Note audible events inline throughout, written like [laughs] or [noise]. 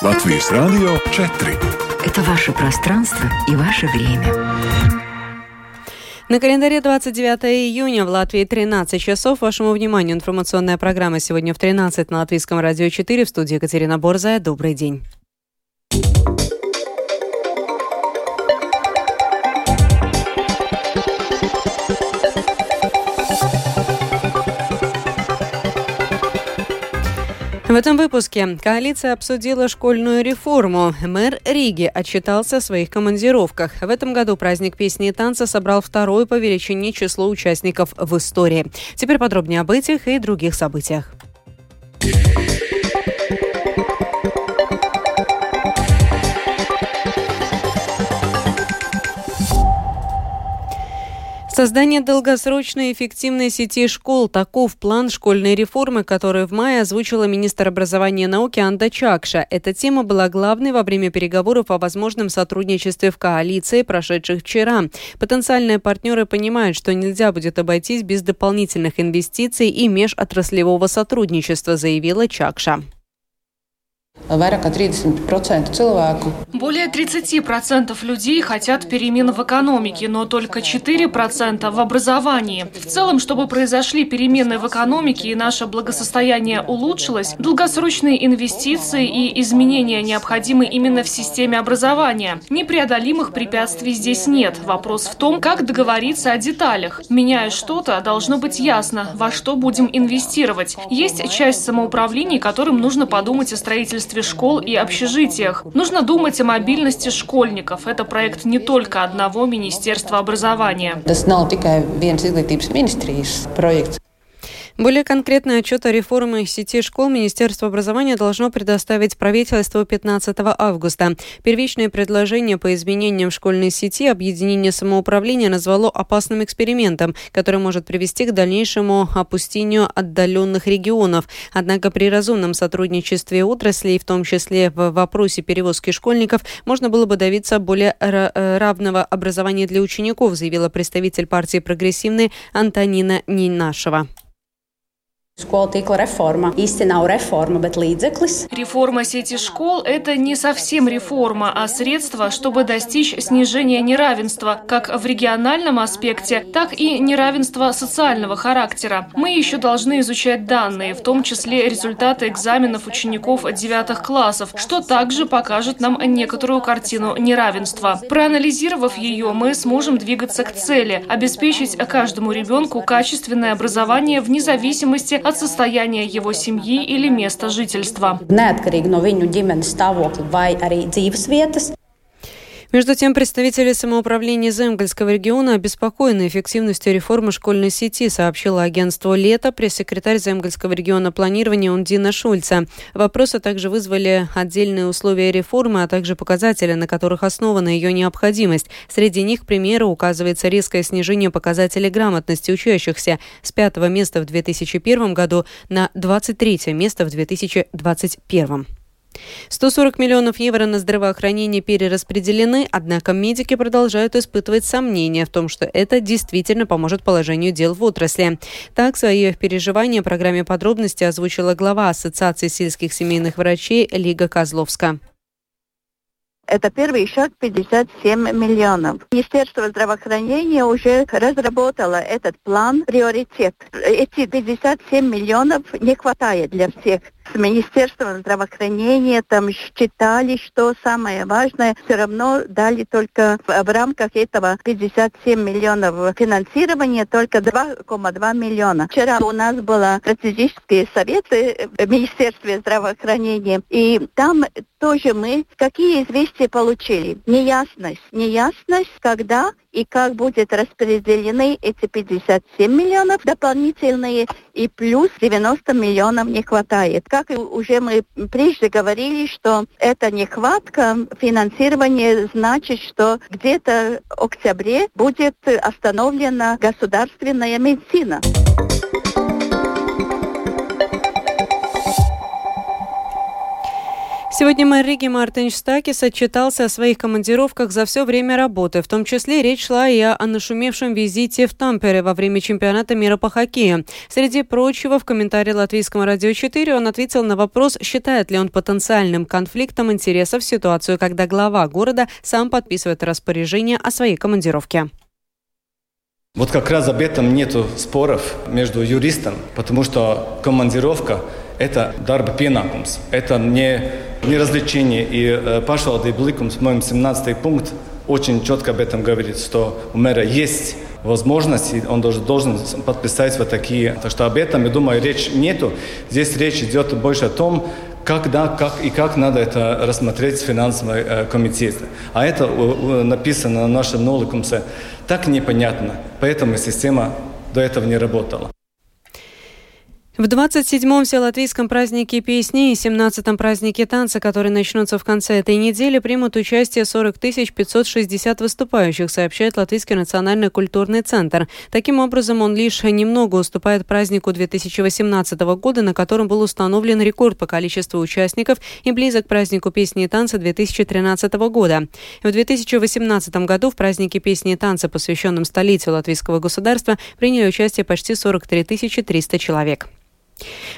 Латвийс Радио 4. Это ваше пространство и ваше время. На календаре 29 июня в Латвии 13 часов. Вашему вниманию информационная программа сегодня в 13 на Латвийском радио 4 в студии Екатерина Борзая. Добрый день. В этом выпуске коалиция обсудила школьную реформу. Мэр Риги отчитался о своих командировках. В этом году праздник песни и танца собрал второе по величине число участников в истории. Теперь подробнее об этих и других событиях. Создание долгосрочной эффективной сети школ – таков план школьной реформы, который в мае озвучила министр образования и науки Анда Чакша. Эта тема была главной во время переговоров о возможном сотрудничестве в коалиции, прошедших вчера. Потенциальные партнеры понимают, что нельзя будет обойтись без дополнительных инвестиций и межотраслевого сотрудничества, заявила Чакша. Более 30% людей хотят перемен в экономике, но только 4% в образовании. В целом, чтобы произошли перемены в экономике и наше благосостояние улучшилось, долгосрочные инвестиции и изменения необходимы именно в системе образования. Непреодолимых препятствий здесь нет. Вопрос в том, как договориться о деталях. Меняя что-то, должно быть ясно, во что будем инвестировать. Есть часть самоуправлений, которым нужно подумать о строительстве строительстве школ и общежитиях. Нужно думать о мобильности школьников. Это проект не только одного Министерства образования. Tikai viens izglītības ministrijas projekts. Более конкретный отчет о реформе сети школ Министерство образования должно предоставить правительству 15 августа. Первичное предложение по изменениям школьной сети объединение самоуправления назвало опасным экспериментом, который может привести к дальнейшему опустению отдаленных регионов. Однако при разумном сотрудничестве отраслей, в том числе в вопросе перевозки школьников, можно было бы добиться более равного образования для учеников, заявила представитель партии «Прогрессивный» Антонина Нинашева. Skolu tīkla reforma īsti nav reforma, bet līdzeklis. Реформа сети школ – это не совсем реформа, а средство, чтобы достичь снижения неравенства как в региональном аспекте, так и неравенства социального характера. Мы еще должны изучать данные, в том числе результаты экзаменов учеников девятых классов, что также покажет нам некоторую картину неравенства. Проанализировав ее, мы сможем двигаться к цели – обеспечить каждому ребенку качественное образование вне зависимости от состояния его семьи или места жительства. Между тем, представители самоуправления Земгольского региона обеспокоены эффективностью реформы школьной сети, сообщила агентство «Лето» пресс-секретарь Земгольского региона планирования Ундина Шульца. Вопросы также вызвали отдельные условия реформы, а также показатели, на которых основана ее необходимость. Среди них, к примеру, указывается резкое снижение показателей грамотности учащихся с пятого места в 2001 году на 23 место в 2021. 140 миллионов евро на здравоохранение перераспределены, однако медики продолжают испытывать сомнения в том, что это действительно поможет положению дел в отрасли. Так, свои переживания программе подробности озвучила глава Ассоциации сельских семейных врачей Лига Козловска. Это первый шаг 57 миллионов. Министерство здравоохранения уже разработало этот план приоритет. Эти 57 миллионов не хватает для всех Министерством здравоохранения там считали, что самое важное, все равно дали только в, рамках этого 57 миллионов финансирования только 2,2 миллиона. Вчера у нас было стратегические советы в Министерстве здравоохранения, и там тоже мы какие известия получили? Неясность. Неясность, когда и как будет распределены эти 57 миллионов дополнительные и плюс 90 миллионов не хватает. Как уже мы прежде говорили, что эта нехватка финансирования значит, что где-то в октябре будет остановлена государственная медицина. Сегодня мэр Риги Мартин Штакис отчитался о своих командировках за все время работы. В том числе речь шла и о нашумевшем визите в Тампере во время чемпионата мира по хоккею. Среди прочего, в комментарии Латвийскому радио 4 он ответил на вопрос, считает ли он потенциальным конфликтом интересов ситуацию, когда глава города сам подписывает распоряжение о своей командировке. Вот как раз об этом нет споров между юристом, потому что командировка – это дарба pienākums, это не, не развлечение. И э, pašvaldību likums, моим 17 пункт, очень четко об этом говорит, что у мэра есть возможность, и он должен, должен подписать вот такие. Так что об этом, я думаю, речь нету. Здесь речь идет больше о том, когда, как и как надо это рассмотреть в финансовом э, комитете. А это э, написано на нашем ноликумсе так непонятно, поэтому система до этого не работала. В 27-м вселатвийском празднике песни и 17-м празднике танца, которые начнутся в конце этой недели, примут участие 40 560 выступающих, сообщает Латвийский национальный культурный центр. Таким образом, он лишь немного уступает празднику 2018 года, на котором был установлен рекорд по количеству участников и близок к празднику песни и танца 2013 года. В 2018 году в празднике песни и танца, посвященном столице латвийского государства, приняли участие почти 43 300 человек.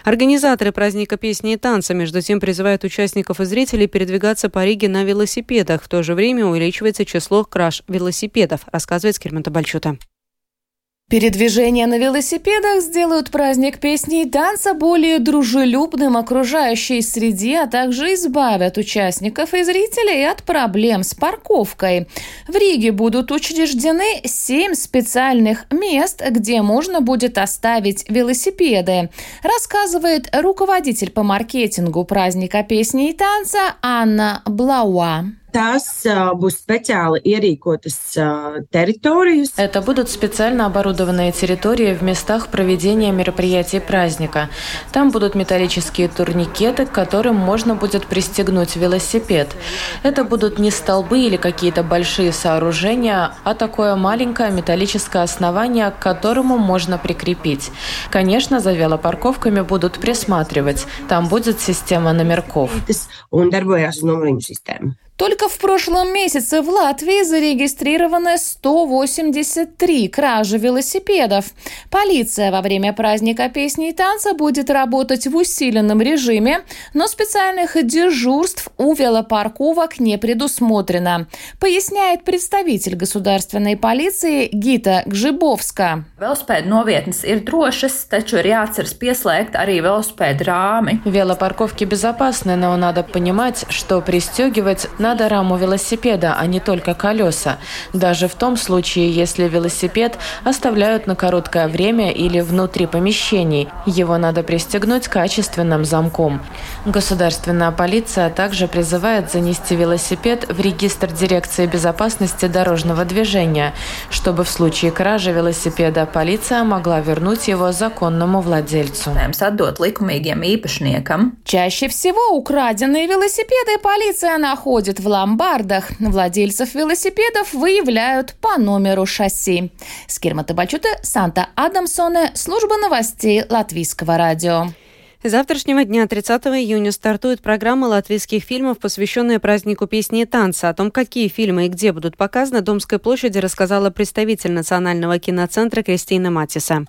Организаторы праздника песни и танца, между тем, призывают участников и зрителей передвигаться по Риге на велосипедах. В то же время увеличивается число краж велосипедов, рассказывает Скирмента Бальчута. Передвижение на велосипедах сделают праздник песни и танца более дружелюбным окружающей среде, а также избавят участников и зрителей от проблем с парковкой. В Риге будут учреждены семь специальных мест, где можно будет оставить велосипеды, рассказывает руководитель по маркетингу праздника песни и танца Анна Блауа. Tās būs специально ierīkotas территорijas. Это будут специально оборудованные территории в местах проведения мероприятий праздника. Там будут металлические турникеты, к которым можно будет пристегнуть велосипед. Это будут не столбы или какие-то большие сооружения, а такое маленькое металлическое основание, к которому можно прикрепить. Конечно, за велопарковками будут присматривать. Там будет система номерков. Только в прошлом месяце в Латвии зарегистрированы 183 кражи велосипедов. Полиция во время праздника песни и танца будет работать в усиленном режиме, но специальных дежурств у велопарковок не предусмотрено, поясняет представитель государственной полиции Гита Гжибовска. Велопарковки безопасны, но надо понимать, что пристегивать надо надо раму велосипеда, а не только колеса. Даже в том случае, если велосипед оставляют на короткое время или внутри помещений. Его надо пристегнуть качественным замком. Государственная полиция также призывает занести велосипед в регистр Дирекции безопасности дорожного движения, чтобы в случае кражи велосипеда полиция могла вернуть его законному владельцу. Чаще всего украденные велосипеды полиция находит в ломбардах. Владельцев велосипедов выявляют по номеру шасси. Скирма Табачута, Санта Адамсоне, служба новостей Латвийского радио. С завтрашнего дня, 30 июня, стартует программа латвийских фильмов, посвященная празднику песни и танца. О том, какие фильмы и где будут показаны, Домской площади рассказала представитель Национального киноцентра Кристина Матиса.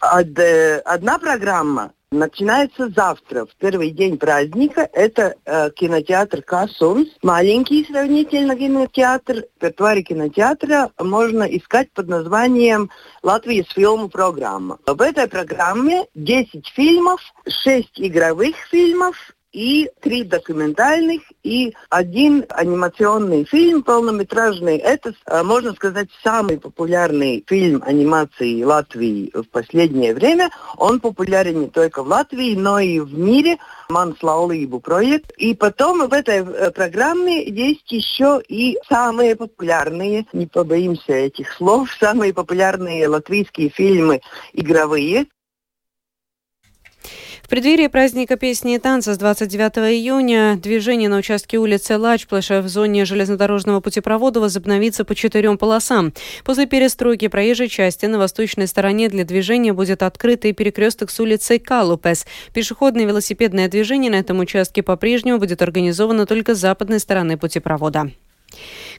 Э, одна программа Начинается завтра, в первый день праздника. Это э, кинотеатр Касунс. Маленький сравнительно кинотеатр. Репертуаре кинотеатра можно искать под названием «Латвия с фильму программа». В этой программе 10 фильмов, 6 игровых фильмов и три документальных, и один анимационный фильм полнометражный. Это, э, можно сказать, самый популярный фильм анимации Латвии в последнее время. Он популярен не только в Латвии, но и в мире. Манслаулибу проект. И потом в этой э, программе есть еще и самые популярные, не побоимся этих слов, [laughs] самые популярные латвийские фильмы игровые, В преддверии праздника песни и танца с 29 июня движение на участке улицы Лачплэша в зоне железнодорожного путепровода возобновится по четырем полосам. После перестройки проезжей части на восточной стороне для движения будет открытый перекресток с улицей Калупес. Пешеходное и велосипедное движение на этом участке по-прежнему будет организовано только с западной стороны путепровода.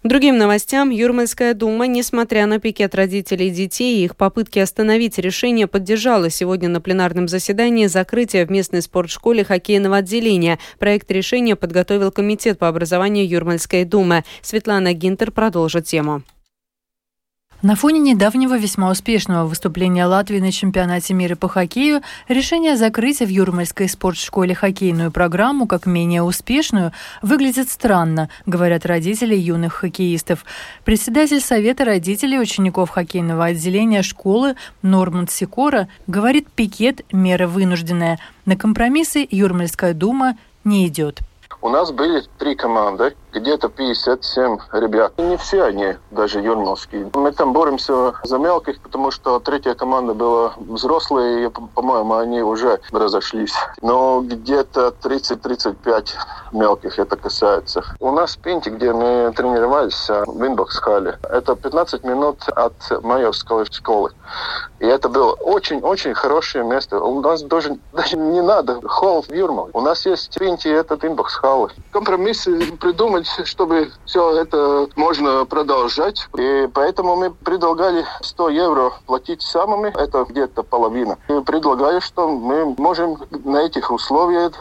К другим новостям. Юрмальская дума, несмотря на пикет родителей детей и их попытки остановить решение, поддержала сегодня на пленарном заседании закрытие в местной спортшколе хоккейного отделения. Проект решения подготовил Комитет по образованию Юрмальской думы. Светлана Гинтер продолжит тему. На фоне недавнего весьма успешного выступления Латвии на чемпионате мира по хоккею, решение закрыть в Юрмальской спортшколе хоккейную программу как менее успешную выглядит странно, говорят родители юных хоккеистов. Председатель Совета родителей учеников хоккейного отделения школы Норманд Сикора говорит, пикет – мера вынужденная. На компромиссы Юрмальская дума не идет. У нас были три команды, где-то 57 ребят. И не все они даже юрмалские. Мы там боремся за мелких, потому что третья команда была взрослые, и, по-моему, они уже разошлись. Но где-то 30-35 мелких это касается. У нас в Пиньки, где мы тренировались, в Inbox-халле, это 15 минут от майорской школы. И это было очень-очень хорошее место. У нас даже, даже не надо холл в Юрмале. У нас есть в Пиньки этот Inbox-халл. Компромиссы придумать чтобы все это можно продолжать. И поэтому мы предлагали 100 евро платить самим, это где-то половина. И предлагаю, что мы можем на этих условиях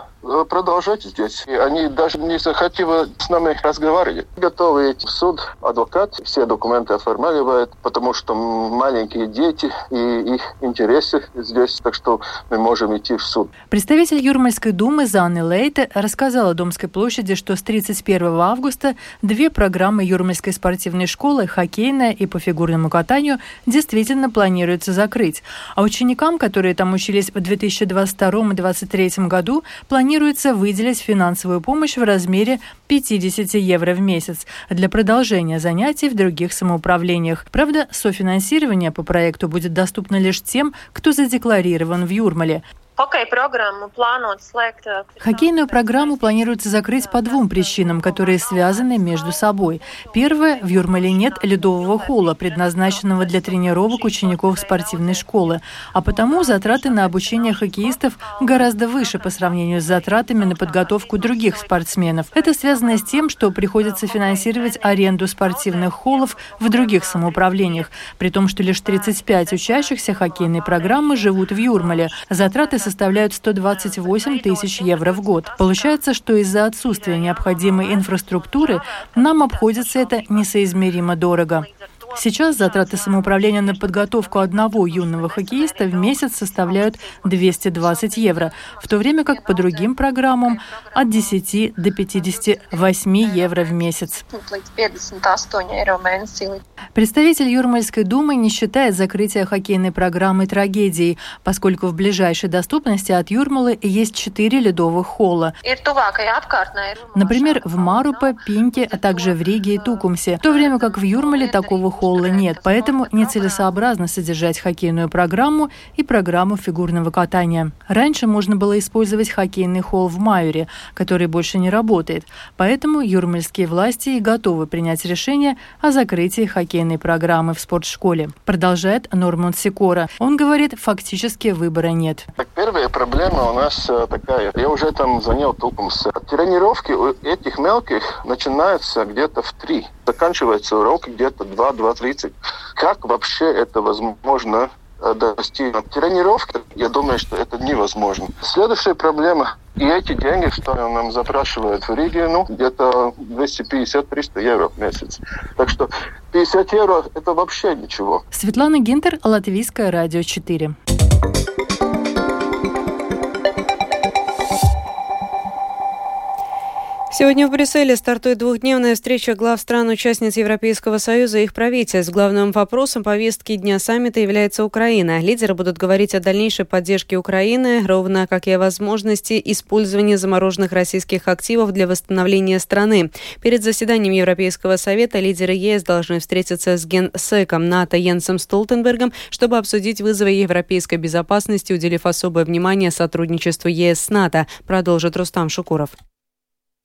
продолжать здесь. И они даже не захотели с нами разговаривать. Готовы идти в суд, адвокат все документы оформляет, потому что маленькие дети и их интересы здесь, так что мы можем идти в суд. Представитель Юрмальской думы Занны Лейте рассказала Домской площади, что с 31 августа две программы Юрмальской спортивной школы, хоккейная и по фигурному катанию, действительно планируется закрыть. А ученикам, которые там учились в 2022 и 2023 году, планируется планируется выделить финансовую помощь в размере 50 евро в месяц для продолжения занятий в других самоуправлениях. Правда, софинансирование по проекту будет доступно лишь тем, кто задекларирован в Юрмале. Хоккейную программу планируется закрыть по двум причинам, которые связаны между собой. Первое, в Юрмале нет ледового холла, предназначенного для тренировок учеников спортивной школы, а потому затраты на обучение хоккеистов гораздо выше по сравнению с затратами на подготовку других спортсменов. Это связано с тем, что приходится финансировать аренду спортивных холлов в других самоуправлениях, при том, что лишь 35 учащихся хоккейной программы живут в Юрмале. Затраты составляют 128 тысяч евро в год. Получается, что из-за отсутствия необходимой инфраструктуры нам обходится это несоизмеримо дорого. Сейчас затраты самоуправления на подготовку одного юного хоккеиста в месяц составляют 220 евро, в то время как по другим программам от 10 до 58 евро в месяц. Представитель Юрмальской думы не считает закрытие хоккейной программы трагедией, поскольку в ближайшей доступности от Юрмалы есть четыре ледовых холла. Например, в Марупе, Пинке, а также в Риге и Тукумсе, в то время как в Юрмале такого холла нет, поэтому нецелесообразно содержать хоккейную программу и программу фигурного катания. Раньше можно было использовать хоккейный холл в Майоре, который больше не работает, поэтому юрмальские власти и готовы принять решение о закрытии хоккейной программы в спортшколе. Продолжает Норман Сикора. Он говорит, фактически выбора нет. Первая проблема у нас э, такая. Я уже там занял Тукумс. Тренировки у этих мелких начинаются где-то в три. Заканчивается урок где-то 2-2.30. Как вообще это возможно э, достигнуть? Тренировка, я думаю, что это невозможно. Следующая проблема и эти деньги, что нам запрашивают в Риге, ну, где-то 250-300 евро в месяц. Так что 50 евро – это вообще ничего. Светлана Гинтер, Латвийское радио 4. Сегодня в Брюсселе стартует двухдневная встреча глав стран-участниц Европейского Союза и их правительств. Главным вопросом повестки дня саммита является Украина. Лидеры будут говорить о дальнейшей поддержке Украины, ровно как и о возможности использования замороженных российских активов для восстановления страны. Перед заседанием Европейского Совета лидеры ЕС должны встретиться с генсеком НАТО Йенсом Столтенбергом, чтобы обсудить вызовы европейской безопасности, уделив особое внимание сотрудничеству ЕС с НАТО, продолжит Рустам Шукуров.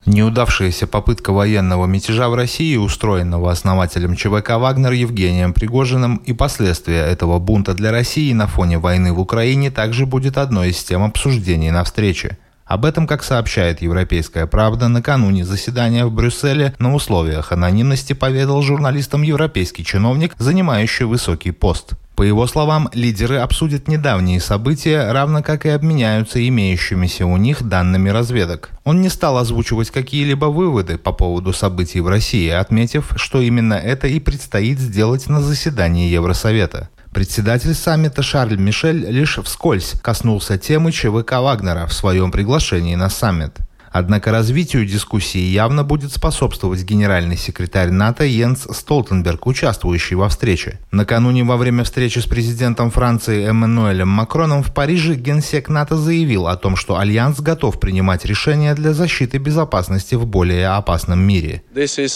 Неудавшаяся попытка военного мятежа в России, устроенного основателем ЧВК «Вагнер» Евгением Пригожиным, и последствия этого бунта для России на фоне войны в Украине также будет одной из тем обсуждений на встрече. Об этом, как сообщает «Европейская правда», накануне заседания в Брюсселе на условиях анонимности поведал журналистам европейский чиновник, занимающий высокий пост. По его словам, лидеры обсудят недавние события, равно как и обменяются имеющимися у них данными разведок. Он не стал озвучивать какие-либо выводы по поводу событий в России, отметив, что именно это и предстоит сделать на заседании Евросовета. Председатель саммита Шарль Мишель лишь вскользь коснулся темы ЧВК Вагнера в своем приглашении на саммит. Однако развитию дискуссии явно будет способствовать генеральный секретарь НАТО Йенс Столтенберг, участвующий во встрече. Накануне во время встречи с президентом Франции Эммануэлем Макроном в Париже генсек НАТО заявил о том, что Альянс готов принимать решения для защиты безопасности в более опасном мире. Uh,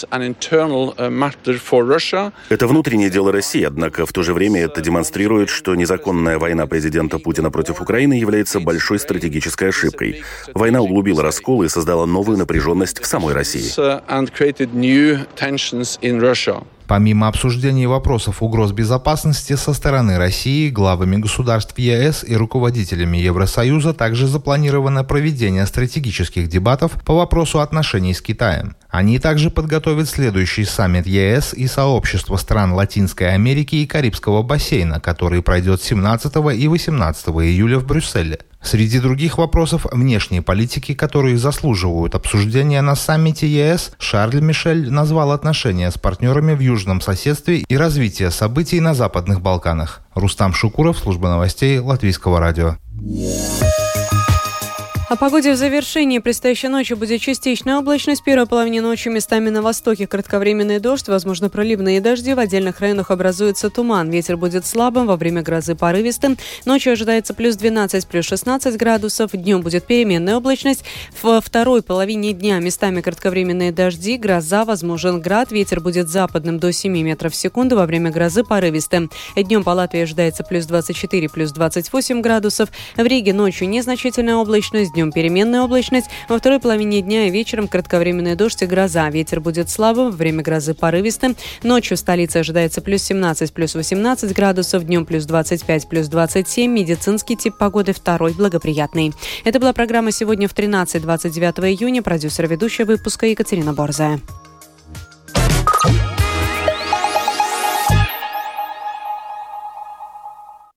это внутреннее дело России, однако в то же время это демонстрирует, что незаконная война президента Путина против Украины является большой стратегической ошибкой. Война углубила расколы и создала новую напряженность в самой России. Помимо обсуждения вопросов угроз безопасности со стороны России, главами государств ЕС и руководителями Евросоюза также запланировано проведение стратегических дебатов по вопросу отношений с Китаем. Они также подготовят следующий саммит ЕС и сообщества стран Латинской Америки и Карибского бассейна, который пройдет 17 и 18 июля в Брюсселе. Среди других вопросов внешней политики, которые заслуживают обсуждения на саммите ЕС, Шарль Мишель назвал отношения с партнерами в южном соседстве и развитие событий на Западных Балканах. Рустам Шукуров, служба новостей Латвийского радио. О погоде в завершении. Предстоящей ночью будет частичная облачность. В первой половине ночи местами на востоке кратковременный дождь, возможно проливные дожди. В отдельных районах образуется туман. Ветер будет слабым, во время грозы порывистым. Ночью ожидается плюс 12, плюс 16 градусов. Днем будет переменная облачность. В второй половине дня местами кратковременные дожди, гроза, возможен град. Ветер будет западным до 7 метров в секунду, во время грозы порывистым. Днем по Латвии ожидается плюс 24, плюс 28 градусов. В Риге ночью незначительная облачность Днем переменная облачность. Во второй половине дня и вечером кратковременный дождь и гроза. Ветер будет слабым, время грозы порывистым. Ночью в столице ожидается плюс 17, плюс 18 градусов, днем плюс 25, плюс 27. Медицинский тип погоды второй благоприятный. Это была программа сегодня в 13-29 июня. Продюсер ведущая выпуска Екатерина Борзая.